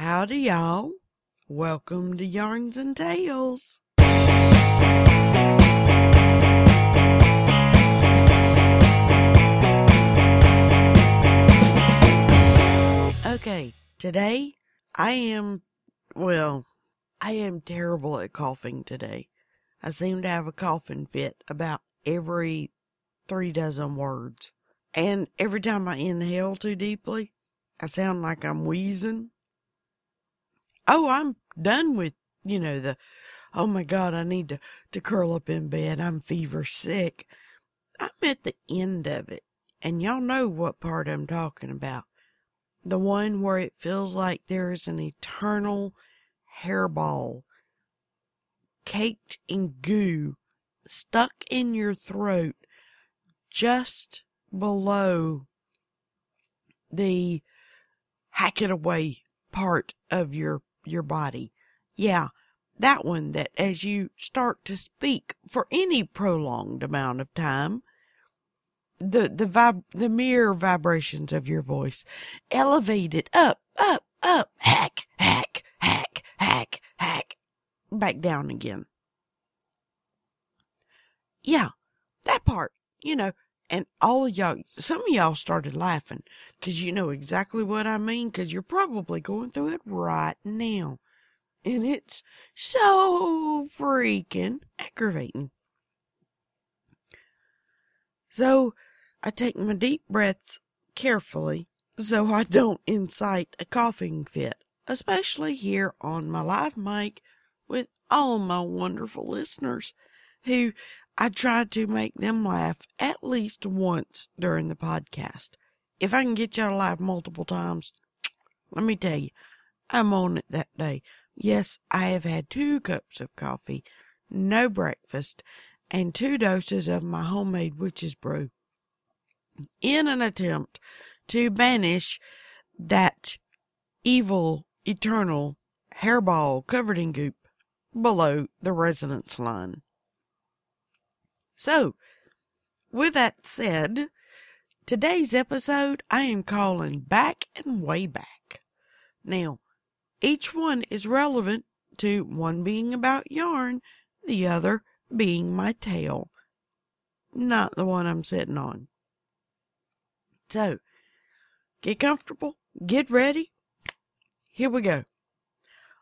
Howdy, y'all. Welcome to Yarns and Tales. Okay, today I am, well, I am terrible at coughing today. I seem to have a coughing fit about every three dozen words. And every time I inhale too deeply, I sound like I'm wheezing. Oh, I'm done with, you know, the, oh my God, I need to, to curl up in bed. I'm fever sick. I'm at the end of it. And y'all know what part I'm talking about. The one where it feels like there is an eternal hairball caked in goo stuck in your throat just below the hack it away part of your your body. Yeah, that one that as you start to speak for any prolonged amount of time, the the vib the mere vibrations of your voice elevate it up, up, up, hack, hack, hack, hack, hack, back down again. Yeah, that part, you know, and all of y'all, some of y'all started laughing because you know exactly what I mean because you're probably going through it right now. And it's so freaking aggravating. So I take my deep breaths carefully so I don't incite a coughing fit, especially here on my live mic with all my wonderful listeners who I try to make them laugh at least once during the podcast. If I can get y'all to laugh multiple times, let me tell you, I'm on it that day. Yes, I have had two cups of coffee, no breakfast, and two doses of my homemade witch's brew in an attempt to banish that evil, eternal hairball covered in goop below the resonance line. So, with that said, today's episode I am calling Back and Way Back. Now, each one is relevant to one being about yarn, the other being my tail, not the one I'm sitting on. So, get comfortable, get ready. Here we go.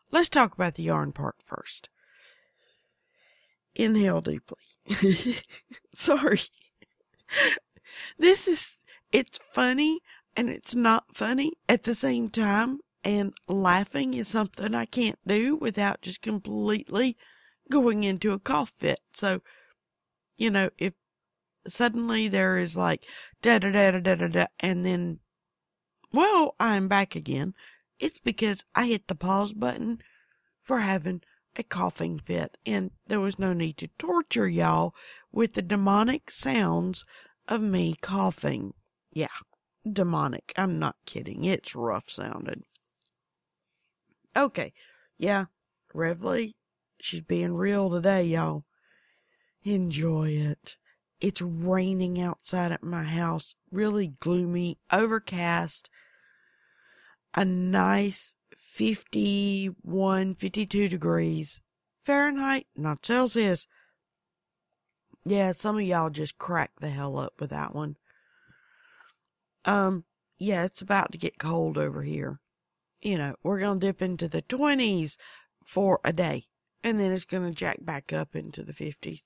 Let's talk about the yarn part first. Inhale deeply. Sorry. This is, it's funny and it's not funny at the same time. And laughing is something I can't do without just completely going into a cough fit. So, you know, if suddenly there is like da da da da da da da, and then, well, I'm back again. It's because I hit the pause button for having a coughing fit, and there was no need to torture y'all with the demonic sounds of me coughing. Yeah, demonic. I'm not kidding. It's rough sounded. Okay, yeah, Revly, she's being real today, y'all. Enjoy it. It's raining outside at my house, really gloomy, overcast. A nice 51, 52 degrees Fahrenheit, not Celsius. Yeah, some of y'all just cracked the hell up with that one. Um, yeah, it's about to get cold over here. You know, we're going to dip into the 20s for a day, and then it's going to jack back up into the 50s.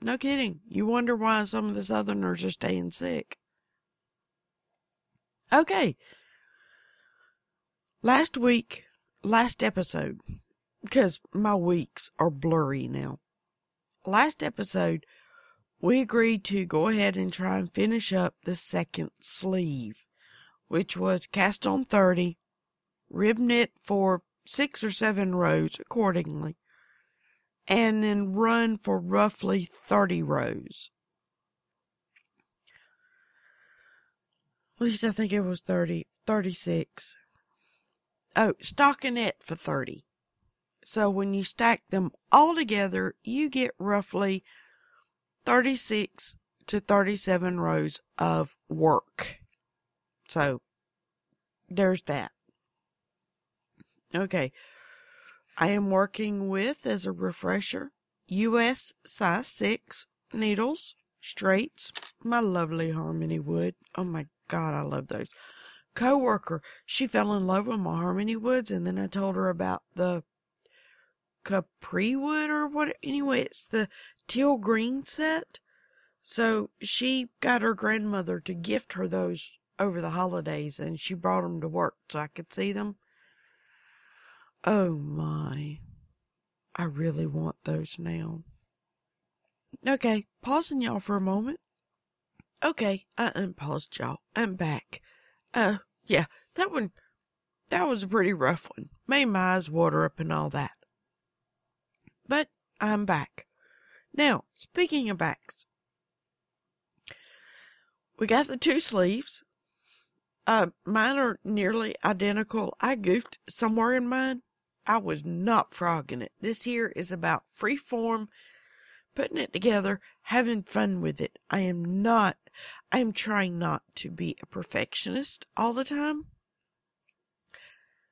No kidding. You wonder why some of the Southerners are staying sick. Okay. Last week, last episode, because my weeks are blurry now. Last episode, we agreed to go ahead and try and finish up the second sleeve, which was cast on 30, rib knit for six or seven rows accordingly, and then run for roughly 30 rows. At least I think it was 30, 36. Oh, stockinette for 30. So when you stack them all together, you get roughly 36 to 37 rows of work. So there's that. Okay. I am working with, as a refresher, US size 6 needles, straights, my lovely harmony wood. Oh my God, I love those. Co-worker, she fell in love with my harmony woods and then I told her about the Capri wood or what. Anyway, it's the teal green set. So she got her grandmother to gift her those over the holidays and she brought them to work so I could see them. Oh my. I really want those now. Okay, pausing y'all for a moment. Okay, I unpaused y'all. I'm back. Uh, yeah, that one, that was a pretty rough one. Made my eyes water up and all that. But I'm back. Now, speaking of backs, we got the two sleeves. Uh, mine are nearly identical. I goofed somewhere in mine. I was not frogging it. This here is about free form, putting it together, having fun with it. I am not, I am trying not to be a perfectionist all the time.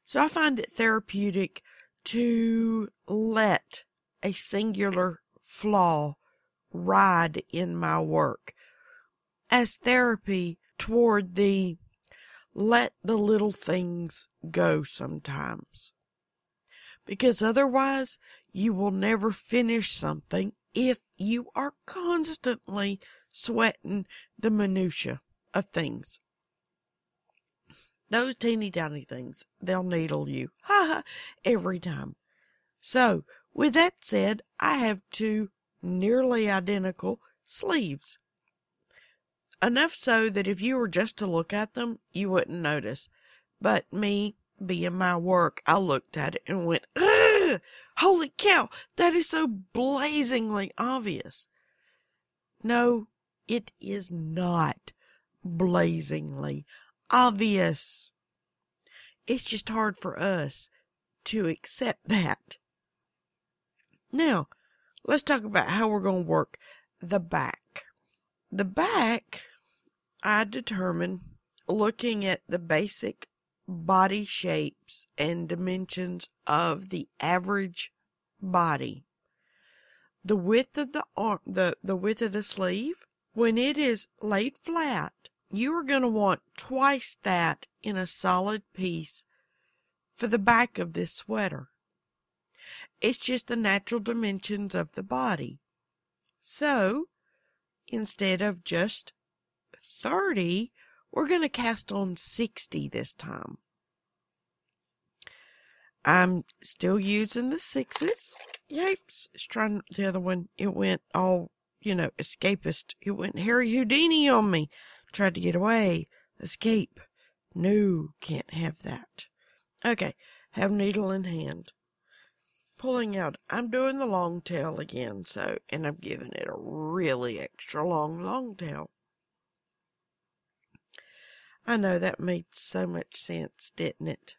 So I find it therapeutic to let a singular flaw ride in my work as therapy toward the let the little things go sometimes. Because otherwise you will never finish something if you are constantly sweating the minutia of things. Those teeny tiny things, they'll needle you. Ha ha, every time. So, with that said, I have two nearly identical sleeves. Enough so that if you were just to look at them, you wouldn't notice. But me, being my work, I looked at it and went, Ugh! holy cow, that is so blazingly obvious. No, it is not blazingly obvious. It's just hard for us to accept that. Now, let's talk about how we're going to work the back. The back I determine looking at the basic body shapes and dimensions of the average body. The width of the arm, the, the width of the sleeve, when it is laid flat, you are going to want twice that in a solid piece for the back of this sweater. It's just the natural dimensions of the body. So, instead of just 30, we're going to cast on 60 this time. I'm still using the sixes. Yipes. It's trying the other one. It went all, you know, escapist. It went Harry Houdini on me. Tried to get away. Escape. No, can't have that. Okay. Have needle in hand. Pulling out. I'm doing the long tail again, so, and I'm giving it a really extra long long tail. I know that made so much sense, didn't it?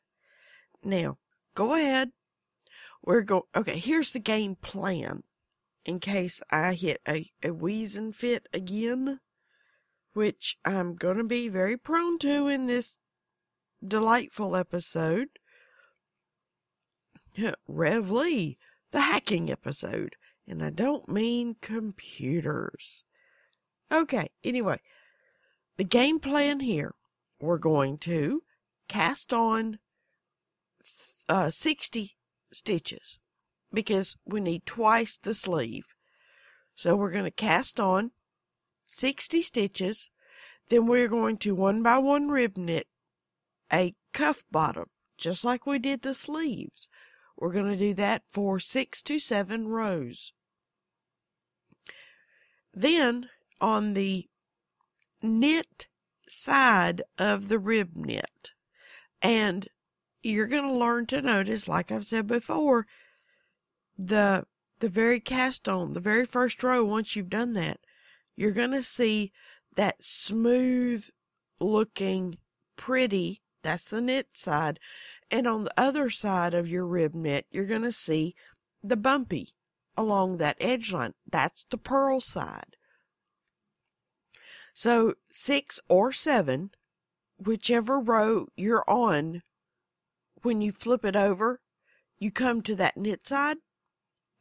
Now, go ahead. We're go, okay, here's the game plan in case I hit a, a wheezing fit again, which I'm going to be very prone to in this delightful episode. Revly, the hacking episode. And I don't mean computers. Okay, anyway, the game plan here we're going to cast on uh, 60 stitches because we need twice the sleeve. So we're going to cast on 60 stitches. Then we're going to one by one rib knit a cuff bottom, just like we did the sleeves. We're going to do that for six to seven rows. Then on the knit side of the rib knit. And you're going to learn to notice, like I've said before, the, the very cast on, the very first row, once you've done that, you're going to see that smooth looking pretty, that's the knit side. And on the other side of your rib knit, you're going to see the bumpy along that edge line. That's the purl side. So six or seven, whichever row you're on when you flip it over, you come to that knit side.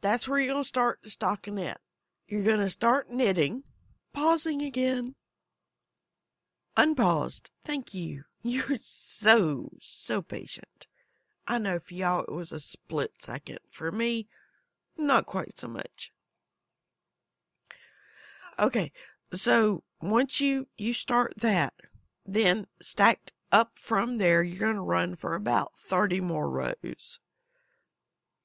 That's where you're going to start the stockinette. You're going to start knitting, pausing again. Unpaused. Thank you. You're so, so patient. I know for y'all it was a split second. For me, not quite so much. Okay, so once you, you start that, then stacked up from there, you're going to run for about 30 more rows.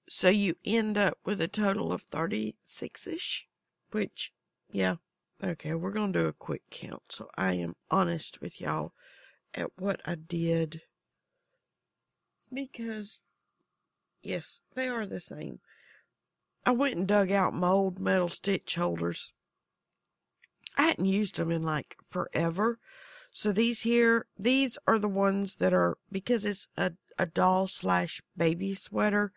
So you end up with a total of 36 ish, which, yeah, okay, we're going to do a quick count. So I am honest with y'all at what I did because, yes, they are the same. I went and dug out my old metal stitch holders. I hadn't used them in like forever. So these here, these are the ones that are, because it's a, a doll slash baby sweater,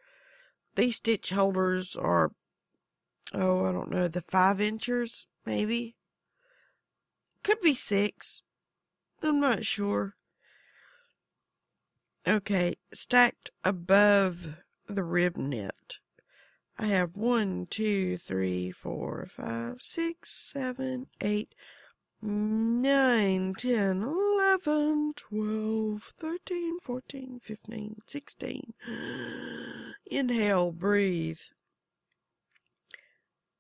these stitch holders are, oh, I don't know, the five inchers, maybe. Could be six. I'm not sure. Okay, stacked above the rib knit. I have one, two, three, four, five, six, seven, eight, nine, ten, eleven, twelve, thirteen, fourteen, fifteen, sixteen. Inhale, breathe.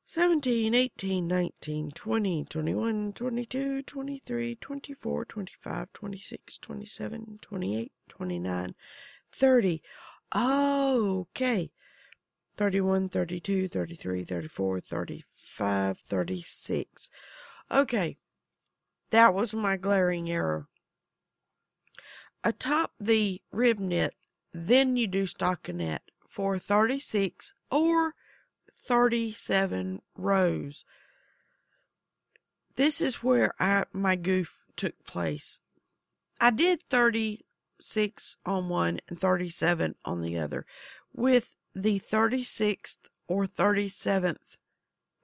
17, 18, 19, 20, 21, 22, 23, 24, 25, 26, 27, 28, 29, 30. Okay. 31, 32, 33, 34, 35, 36. Okay. That was my glaring error. Atop the rib knit, then you do stockinette for 36 or 37 rows. This is where I, my goof took place. I did 36 on one and 37 on the other, with the 36th or 37th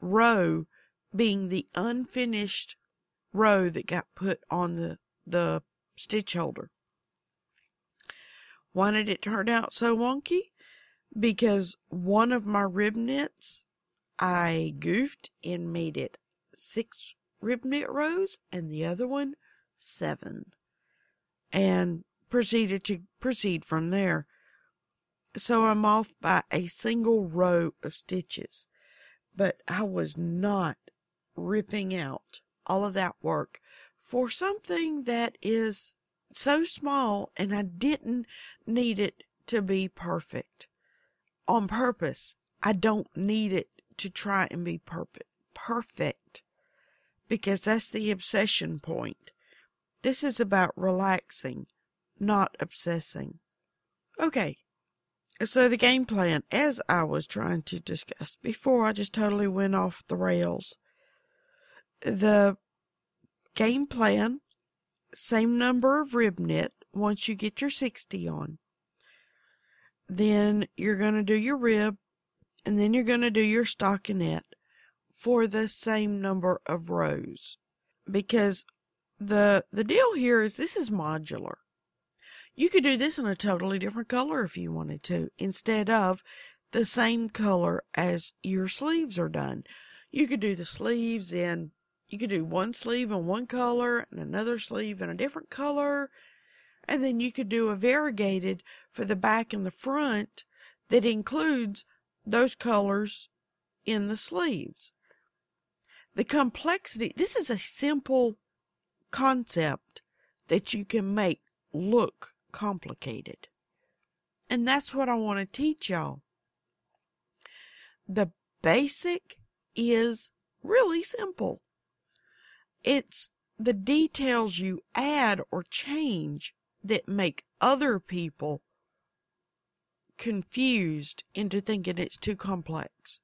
row being the unfinished row that got put on the, the stitch holder. Why did it turn out so wonky? because one of my rib knits I goofed and made it six rib knit rows and the other one seven and proceeded to proceed from there. So I'm off by a single row of stitches, but I was not ripping out all of that work for something that is so small and I didn't need it to be perfect on purpose. I don't need it to try and be perfect. Perfect. Because that's the obsession point. This is about relaxing, not obsessing. Okay. So the game plan, as I was trying to discuss before, I just totally went off the rails. The game plan, same number of rib knit once you get your 60 on then you're going to do your rib, and then you're going to do your stockinette for the same number of rows. Because the, the deal here is this is modular. You could do this in a totally different color if you wanted to, instead of the same color as your sleeves are done. You could do the sleeves in, you could do one sleeve in one color and another sleeve in a different color and then you could do a variegated for the back and the front that includes those colors in the sleeves. The complexity, this is a simple concept that you can make look complicated. And that's what I want to teach y'all. The basic is really simple. It's the details you add or change that make other people confused into thinking it's too complex.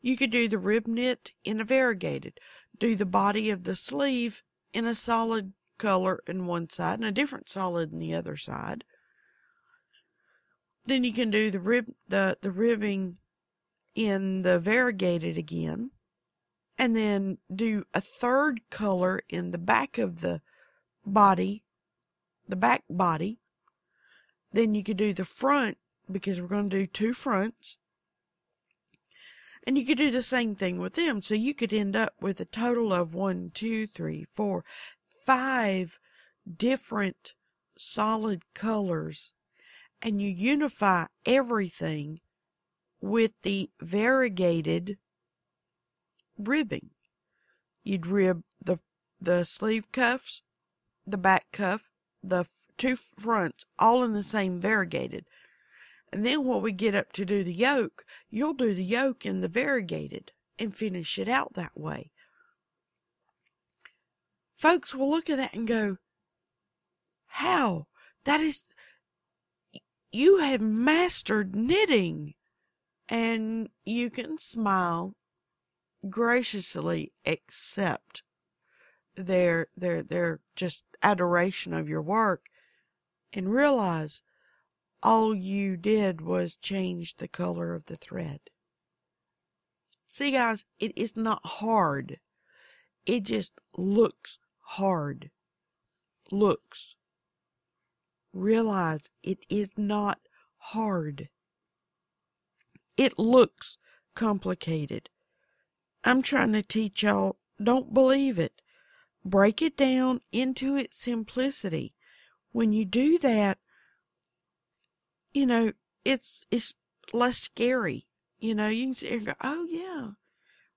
You could do the rib knit in a variegated, do the body of the sleeve in a solid color in one side and a different solid in the other side. Then you can do the rib the, the ribbing in the variegated again. And then do a third color in the back of the body the back body, then you could do the front because we're going to do two fronts. And you could do the same thing with them. So you could end up with a total of one, two, three, four, five different solid colors. And you unify everything with the variegated ribbing. You'd rib the, the sleeve cuffs, the back cuff, the two fronts, all in the same variegated. And then when we get up to do the yoke, you'll do the yoke in the variegated and finish it out that way. Folks will look at that and go, how? That is, you have mastered knitting. And you can smile graciously accept their, their, their just adoration of your work and realize all you did was change the color of the thread. See guys, it is not hard. It just looks hard. Looks. Realize it is not hard. It looks complicated. I'm trying to teach y'all, don't believe it. Break it down into its simplicity. When you do that, you know, it's, it's less scary. You know, you can sit and go, oh yeah.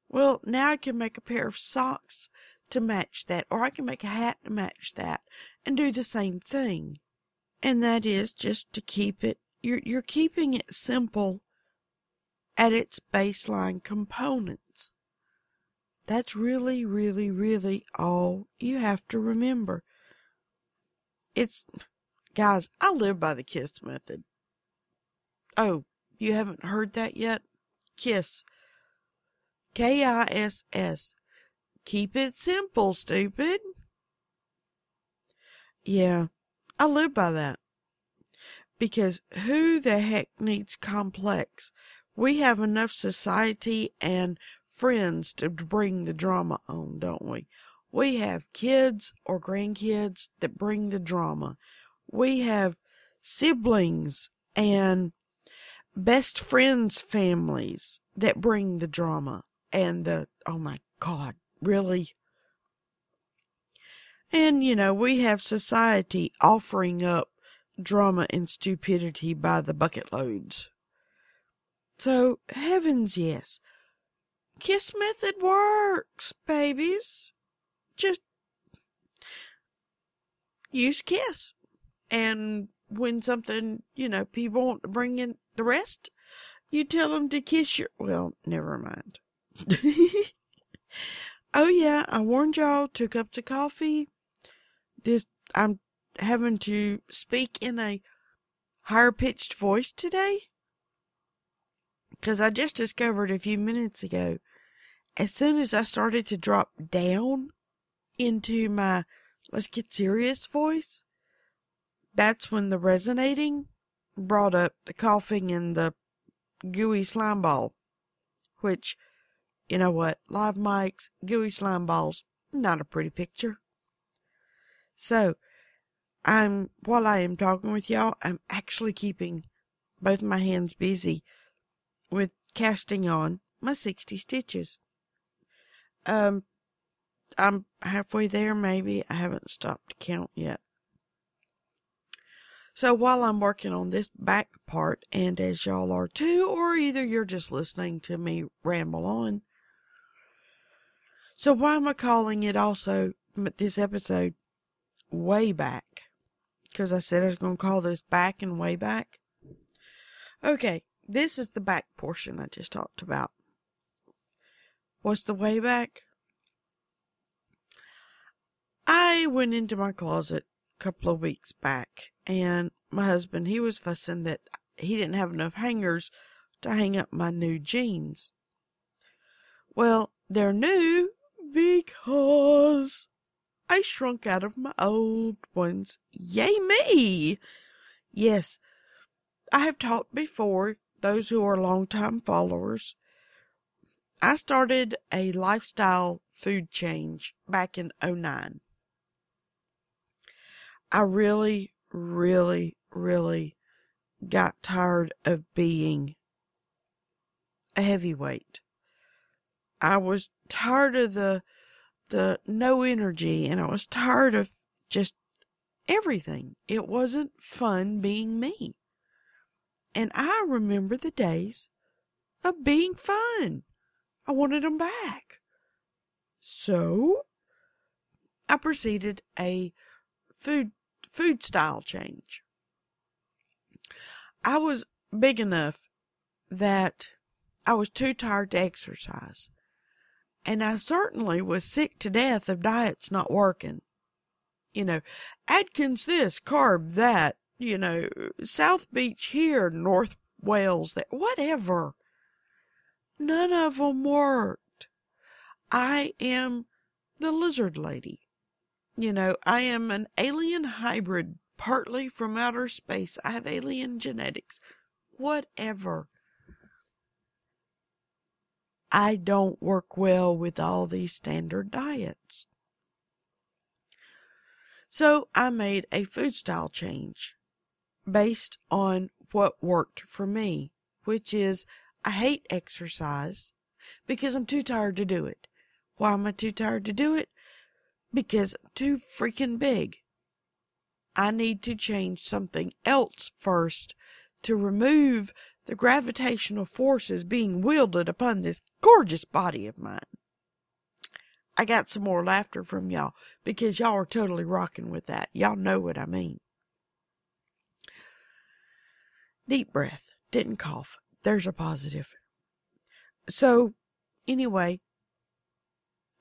Well, now I can make a pair of socks to match that, or I can make a hat to match that and do the same thing. And that is just to keep it, you're, you're keeping it simple at its baseline components. That's really, really, really all you have to remember. It's, guys, I live by the KISS method. Oh, you haven't heard that yet? KISS. K I S S. Keep it simple, stupid. Yeah, I live by that. Because who the heck needs complex? We have enough society and friends to bring the drama on, don't we? We have kids or grandkids that bring the drama. We have siblings and best friends' families that bring the drama and the, oh my God, really? And, you know, we have society offering up drama and stupidity by the bucket loads. So, heavens yes. Kiss method works, babies. Just use kiss. And when something, you know, people want to bring in the rest, you tell them to kiss your, well, never mind. oh yeah, I warned y'all, two cups of coffee. This, I'm having to speak in a higher pitched voice today. Cause I just discovered a few minutes ago, as soon as I started to drop down into my let's get serious voice, that's when the resonating brought up the coughing and the gooey slime ball, which, you know what, live mics, gooey slime balls, not a pretty picture. So, I'm, while I am talking with y'all, I'm actually keeping both my hands busy with casting on my 60 stitches. Um, I'm halfway there, maybe. I haven't stopped to count yet. So while I'm working on this back part, and as y'all are too, or either you're just listening to me ramble on. So why am I calling it also, this episode, Way Back? Because I said I was going to call this Back and Way Back. Okay, this is the back portion I just talked about. What's the way back? I went into my closet a couple of weeks back and my husband, he was fussing that he didn't have enough hangers to hang up my new jeans. Well, they're new because I shrunk out of my old ones. Yay me! Yes, I have talked before, those who are long-time followers. I started a lifestyle food change back in 09. I really, really, really got tired of being a heavyweight. I was tired of the the no energy and I was tired of just everything. It wasn't fun being me. And I remember the days of being fun. I wanted them back. So I proceeded a food food style change. I was big enough that I was too tired to exercise. And I certainly was sick to death of diets not working. You know, Atkins this, carb that, you know, South Beach here, North Wales that, whatever. None of them worked. I am the lizard lady. You know, I am an alien hybrid, partly from outer space. I have alien genetics. Whatever. I don't work well with all these standard diets. So I made a food style change based on what worked for me, which is I hate exercise because I'm too tired to do it. Why am I too tired to do it? Because I'm too freaking big. I need to change something else first to remove the gravitational forces being wielded upon this gorgeous body of mine. I got some more laughter from y'all because y'all are totally rocking with that. Y'all know what I mean. Deep breath. Didn't cough. There's a positive. So, anyway,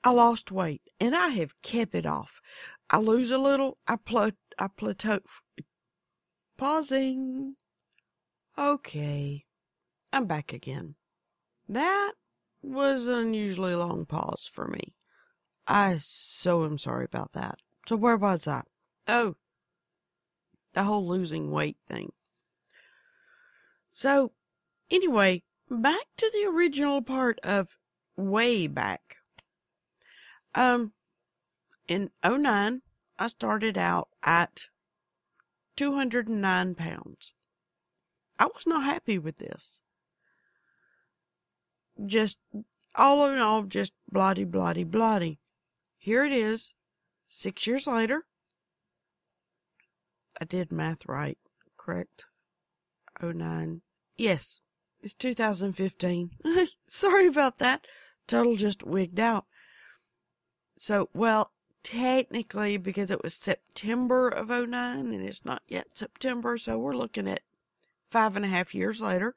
I lost weight and I have kept it off. I lose a little, I pl- I plateau. Pausing. Okay, I'm back again. That was an unusually long pause for me. I so am sorry about that. So where was I? Oh, the whole losing weight thing. So, anyway, back to the original part of way back. Um, in 09, I started out at 209 pounds. I was not happy with this. Just all in all, just bloody, bloody, bloody. Here it is, six years later. I did math right, correct? Oh nine. Yes, it's 2015. Sorry about that. Total just wigged out. So, well, technically, because it was September of 09 and it's not yet September, so we're looking at five and a half years later.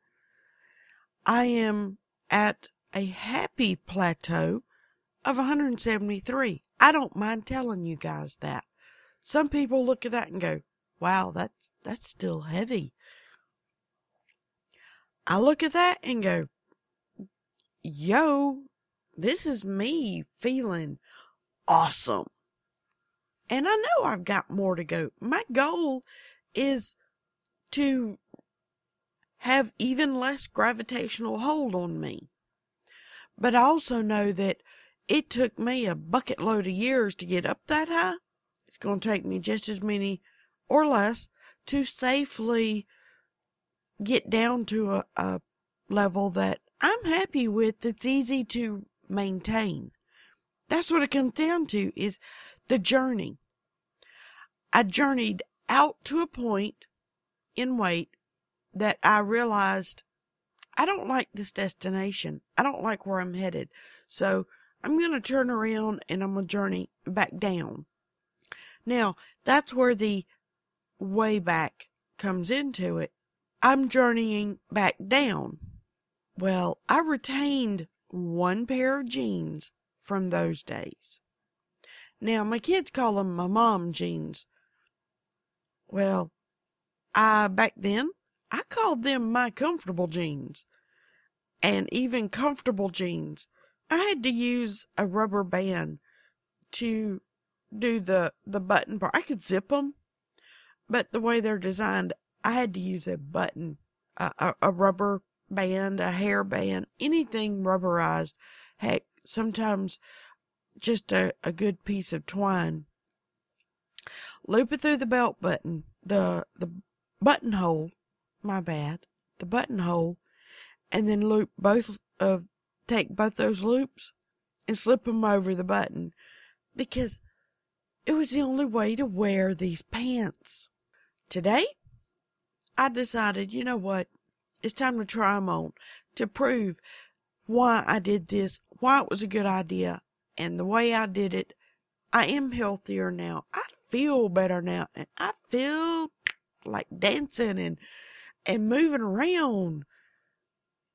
I am at a happy plateau of 173. I don't mind telling you guys that. Some people look at that and go, wow, that's, that's still heavy. I look at that and go, yo, this is me feeling awesome. And I know I've got more to go. My goal is to have even less gravitational hold on me. But I also know that it took me a bucket load of years to get up that high. It's going to take me just as many or less to safely get down to a, a level that I'm happy with that's easy to maintain. That's what it comes down to is the journey. I journeyed out to a point in weight that I realized I don't like this destination. I don't like where I'm headed. So I'm going to turn around and I'm going to journey back down. Now, that's where the way back comes into it. I'm journeying back down. Well, I retained one pair of jeans from those days. Now, my kids call them my mom jeans. Well, I, back then, I called them my comfortable jeans. And even comfortable jeans, I had to use a rubber band to do the, the button part. I could zip them, but the way they're designed, I had to use a button, a, a, a rubber band, a hair band, anything rubberized. Heck, sometimes just a, a good piece of twine. Loop it through the belt button, the, the buttonhole, my bad, the buttonhole, and then loop both of, take both those loops and slip them over the button because it was the only way to wear these pants. Today, I decided, you know what? It's time to try them on to prove why I did this, why it was a good idea, and the way I did it. I am healthier now. I feel better now, and I feel like dancing and and moving around,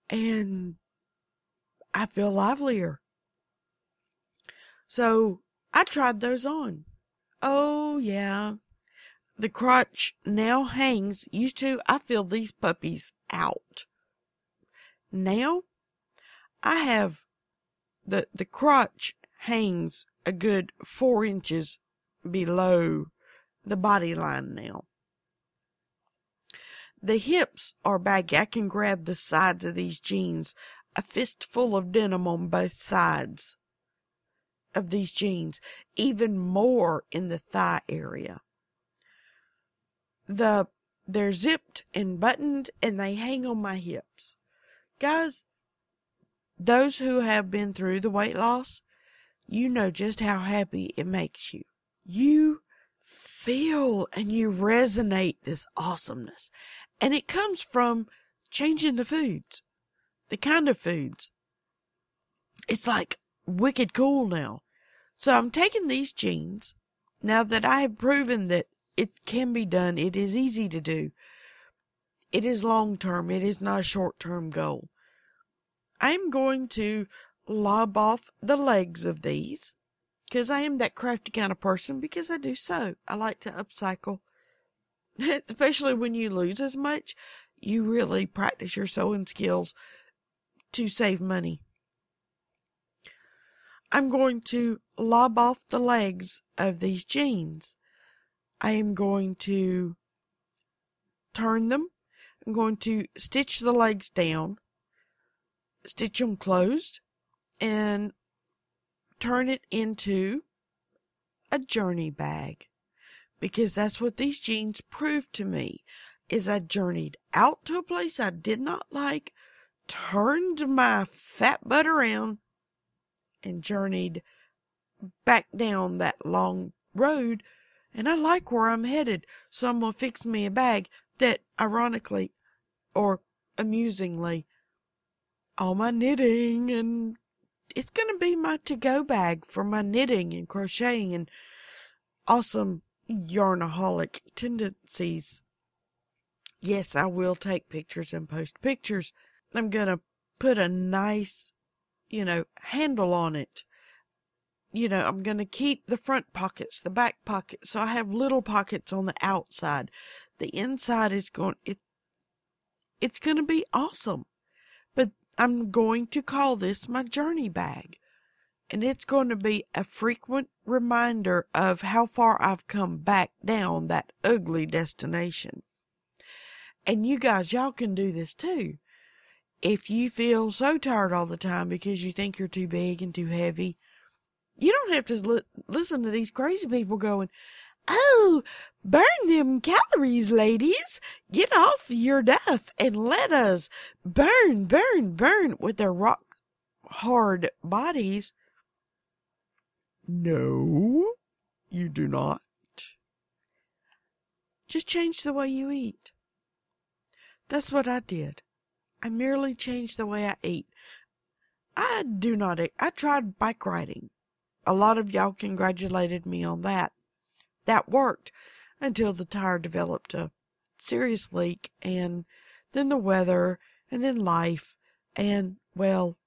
and I feel livelier. So I tried those on. Oh yeah. The crotch now hangs. Used to, I feel these puppies out. Now, I have the, the crotch hangs a good four inches below the body line now. The hips are baggy. I can grab the sides of these jeans, a fistful of denim on both sides of these jeans, even more in the thigh area. The they're zipped and buttoned and they hang on my hips. Guys, those who have been through the weight loss, you know just how happy it makes you. You feel and you resonate this awesomeness. And it comes from changing the foods, the kind of foods. It's like wicked cool now. So I'm taking these jeans now that I have proven that it can be done. It is easy to do. It is long term. It is not a short term goal. I'm going to lob off the legs of these because I am that crafty kind of person because I do so. I like to upcycle, especially when you lose as much. You really practice your sewing skills to save money. I'm going to lob off the legs of these jeans. I am going to turn them. I'm going to stitch the legs down, stitch them closed, and turn it into a journey bag. Because that's what these jeans proved to me, is I journeyed out to a place I did not like, turned my fat butt around, and journeyed back down that long road and I like where I'm headed, so I'm gonna fix me a bag that ironically or amusingly all my knitting and it's gonna be my to go bag for my knitting and crocheting and awesome yarnaholic tendencies. Yes, I will take pictures and post pictures. I'm gonna put a nice you know, handle on it. You know, I'm going to keep the front pockets, the back pockets. So I have little pockets on the outside. The inside is going, it, it's going to be awesome. But I'm going to call this my journey bag. And it's going to be a frequent reminder of how far I've come back down that ugly destination. And you guys, y'all can do this too if you feel so tired all the time because you think you're too big and too heavy, you don't have to li- listen to these crazy people going, Oh, burn them calories, ladies. Get off your duff and let us burn, burn, burn with their rock hard bodies. No, you do not. Just change the way you eat. That's what I did. I merely changed the way I ate. I do not, eat. I tried bike riding. A lot of y'all congratulated me on that. That worked until the tire developed a serious leak and then the weather and then life and well,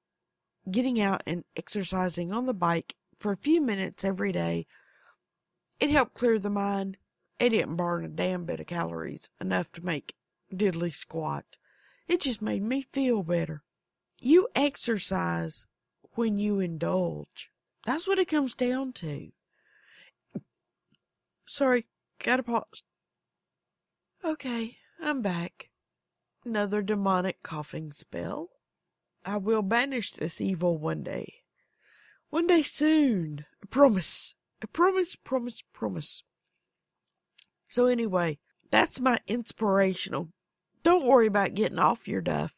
getting out and exercising on the bike for a few minutes every day. It helped clear the mind. It didn't burn a damn bit of calories enough to make diddly squat. It just made me feel better. You exercise when you indulge. That's what it comes down to. Sorry, gotta pause. Okay, I'm back. Another demonic coughing spell. I will banish this evil one day. One day soon. I promise. I promise, promise, promise. So anyway, that's my inspirational Don't worry about getting off your duff.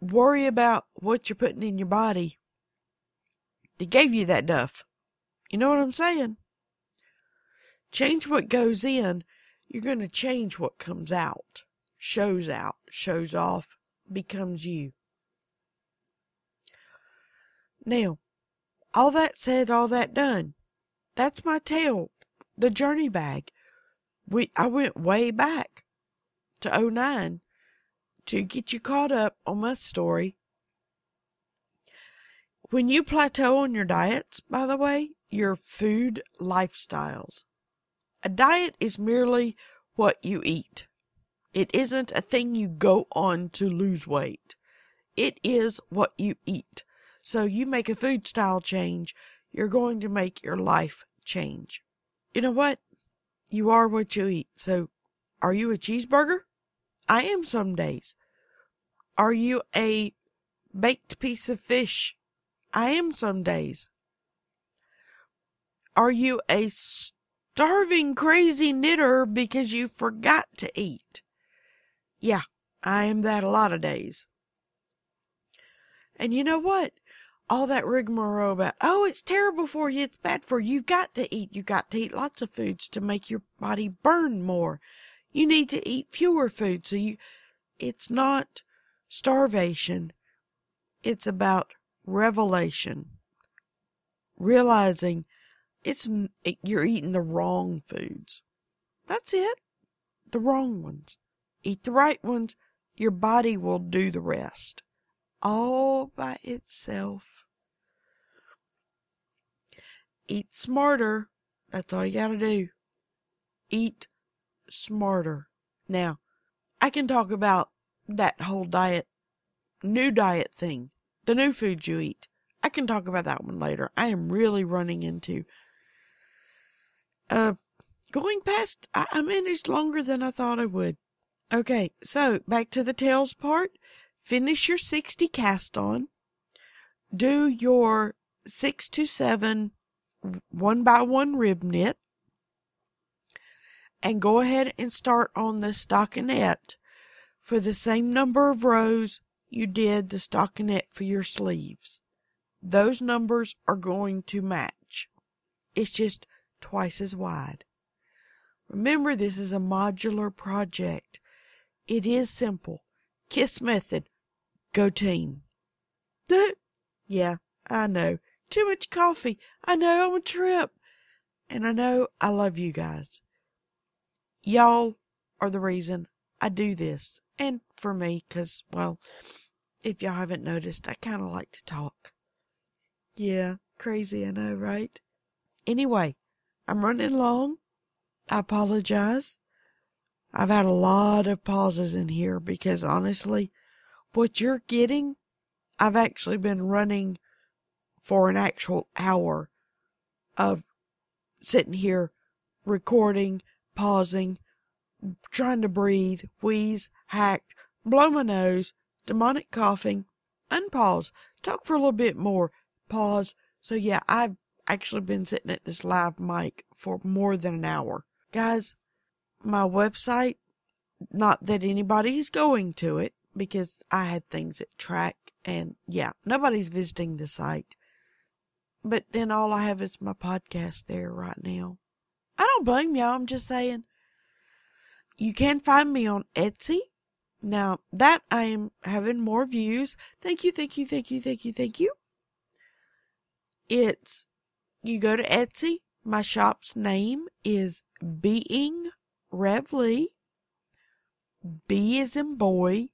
Worry about what you're putting in your body. They gave you that duff. You know what I'm saying? Change what goes in, you're going to change what comes out, shows out, shows off, becomes you. Now, all that said, all that done. That's my tale, the journey bag. We I went way back to 09 to get you caught up on my story. When you plateau on your diets, by the way, your food lifestyles. A diet is merely what you eat. It isn't a thing you go on to lose weight. It is what you eat. So you make a food style change, you're going to make your life change. You know what? You are what you eat. So are you a cheeseburger? I am some days. Are you a baked piece of fish? I am some days. Are you a starving crazy knitter because you forgot to eat? Yeah, I am that a lot of days. And you know what? All that rigmarole about, oh, it's terrible for you, it's bad for you, you've got to eat, you've got to eat lots of foods to make your body burn more. You need to eat fewer foods. So you, it's not starvation. It's about revelation. Realizing it's, you're eating the wrong foods. That's it. The wrong ones. Eat the right ones. Your body will do the rest. All by itself. Eat smarter. That's all you gotta do. Eat smarter. Now, I can talk about that whole diet, new diet thing, the new foods you eat. I can talk about that one later. I am really running into, uh, going past, I, I managed longer than I thought I would. Okay, so back to the tails part. Finish your 60 cast on. Do your six to seven one by one rib knit and go ahead and start on the stockinette for the same number of rows you did the stockinette for your sleeves. Those numbers are going to match. It's just twice as wide. Remember, this is a modular project. It is simple. KISS method. Go team. yeah, I know. Too much coffee. I know I'm a trip. And I know I love you guys. Y'all are the reason I do this. And for me, cause, well, if y'all haven't noticed, I kinda like to talk. Yeah, crazy, I know, right? Anyway, I'm running long. I apologize. I've had a lot of pauses in here because honestly, what you're getting, I've actually been running for an actual hour of sitting here recording pausing, trying to breathe, wheeze, hack, blow my nose, demonic coughing, unpause, talk for a little bit more, pause. So yeah, I've actually been sitting at this live mic for more than an hour. Guys, my website, not that anybody's going to it because I had things at track and yeah, nobody's visiting the site. But then all I have is my podcast there right now. I don't blame y'all. I'm just saying. You can find me on Etsy. Now that I am having more views. Thank you, thank you, thank you, thank you, thank you. It's, you go to Etsy. My shop's name is Being Revlea. B is in boy.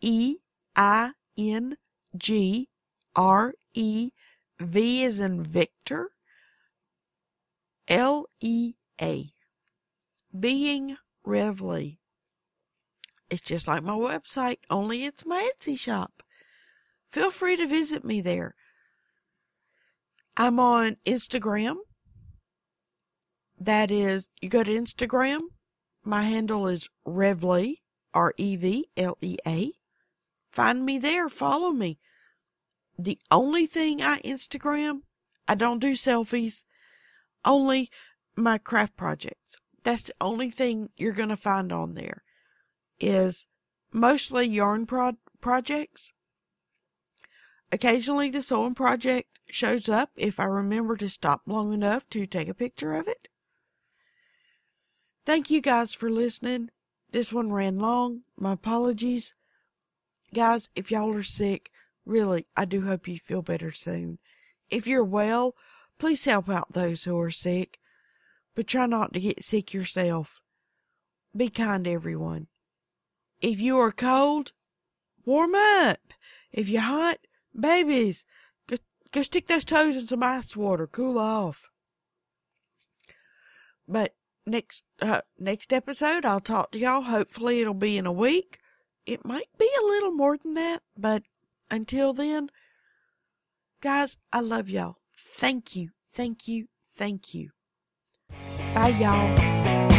E I N G R E V is in Victor. L E a. Being Revlea. It's just like my website, only it's my Etsy shop. Feel free to visit me there. I'm on Instagram. That is, you go to Instagram. My handle is Revlea, R E V L E A. Find me there, follow me. The only thing I Instagram, I don't do selfies, only my craft projects. That's the only thing you're going to find on there. is mostly yarn pro- projects. Occasionally the sewing project shows up if I remember to stop long enough to take a picture of it. Thank you guys for listening. This one ran long. My apologies. Guys, if y'all are sick, really, I do hope you feel better soon. If you're well, please help out those who are sick, but try not to get sick yourself. Be kind to everyone. If you are cold, warm up. If you're hot, babies, go, go stick those toes in some ice water, cool off. But next uh, next episode, I'll talk to y'all. Hopefully, it'll be in a week. It might be a little more than that, but until then, guys, I love y'all. Thank you, thank you, thank you. Bye, y'all.